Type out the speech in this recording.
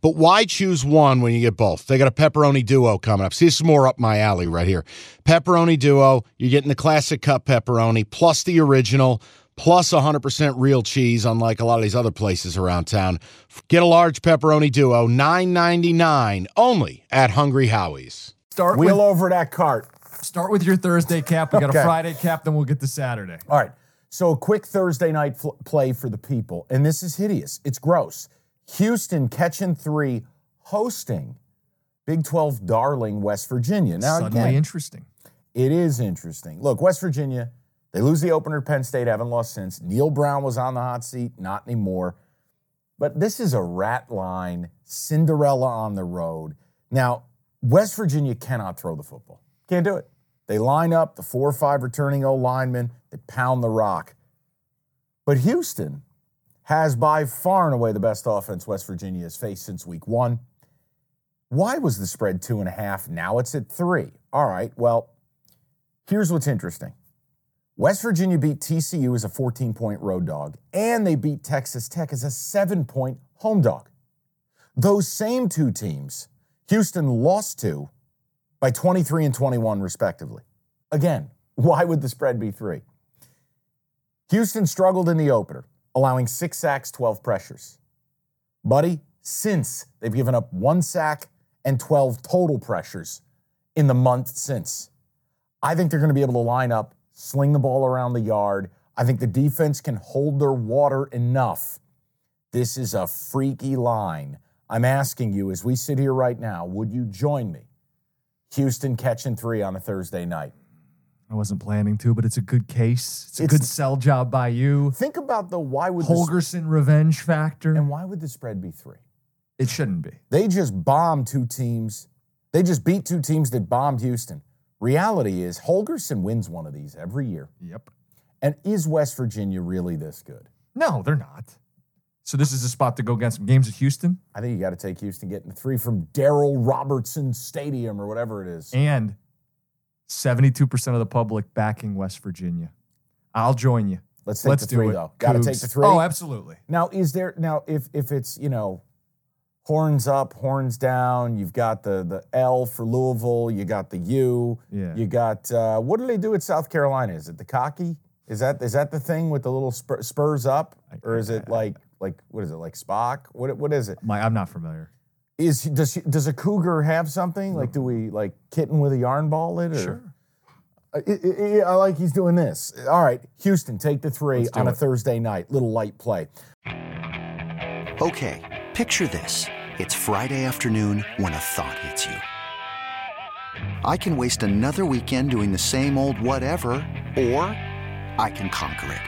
But why choose one when you get both? They got a pepperoni duo coming up. See, this is more up my alley right here. Pepperoni duo, you're getting the classic cup pepperoni plus the original plus 100% real cheese, unlike a lot of these other places around town. Get a large pepperoni duo, $9.99 only at Hungry Howie's. Start Wheel with, over that cart. start with your Thursday cap. We got Okay. a Friday cap, then we'll get to Saturday. All right. So a quick Thursday night fl- play for the people, and this is hideous. It's gross. Houston catching three, hosting Big 12 darling West Virginia. Now Suddenly again, interesting. it is interesting. Look, West Virginia, they lose the opener to Penn State, haven't lost since. Neal Brown was on the hot seat, not anymore. But this is a rat line, Cinderella on the road. Now, West Virginia cannot throw the football. Can't do it. They line up the four or five returning O linemen, they pound the rock. But Houston has by far and away the best offense West Virginia has faced since week one. Why was the spread two and a half? Now it's at three. All right, well, here's what's interesting West Virginia beat TCU as a 14 point road dog, and they beat Texas Tech as a seven point home dog. Those same two teams, Houston lost to by 23 and 21, respectively. Again, why would the spread be three? Houston struggled in the opener, allowing six sacks, 12 pressures. Buddy, since they've given up one sack and 12 total pressures in the month since. I think they're going to be able to line up, sling the ball around the yard. I think the defense can hold their water enough. This is a freaky line. I'm asking you, as we sit here right now, would you join me? Houston catching three on a Thursday night. I wasn't planning to, but it's a good case. It's a It's- good sell job by you. Think about the why would the, Holgorsen revenge factor. and why would the spread be three? it shouldn't be. They just bombed two teams. They just beat two teams that bombed Houston. Reality is Holgorsen wins one of these every year. Yep. And is West Virginia really this good? No, they're not. So this is a spot to go against some games at Houston I think you got to take Houston getting three from Daryl Robertson Stadium or whatever it is. and 72% of the public backing West Virginia. I'll join you. Let's take Let's the three though. Got to take the three. Oh, absolutely. Now, is there now if if it's you know horns up, horns down? You've got the the L for Louisville. You got the U. Yeah. You got uh, what do they do at South Carolina? Is it the cocky? Is that is that the thing with the little spur, spurs up, or is it like like what is it like Spock? What what is it? My, I'm not familiar. Is does does a cougar have something like? Do we like kitten with a yarn ball it? Or? Sure. Uh, I, I- I like he's doing this. All right, Houston, take the 3 Let's do on a. Thursday night. Little light play. Okay, picture this. It's Friday afternoon when a thought hits you. I can waste another weekend doing the same old whatever, or I can conquer it.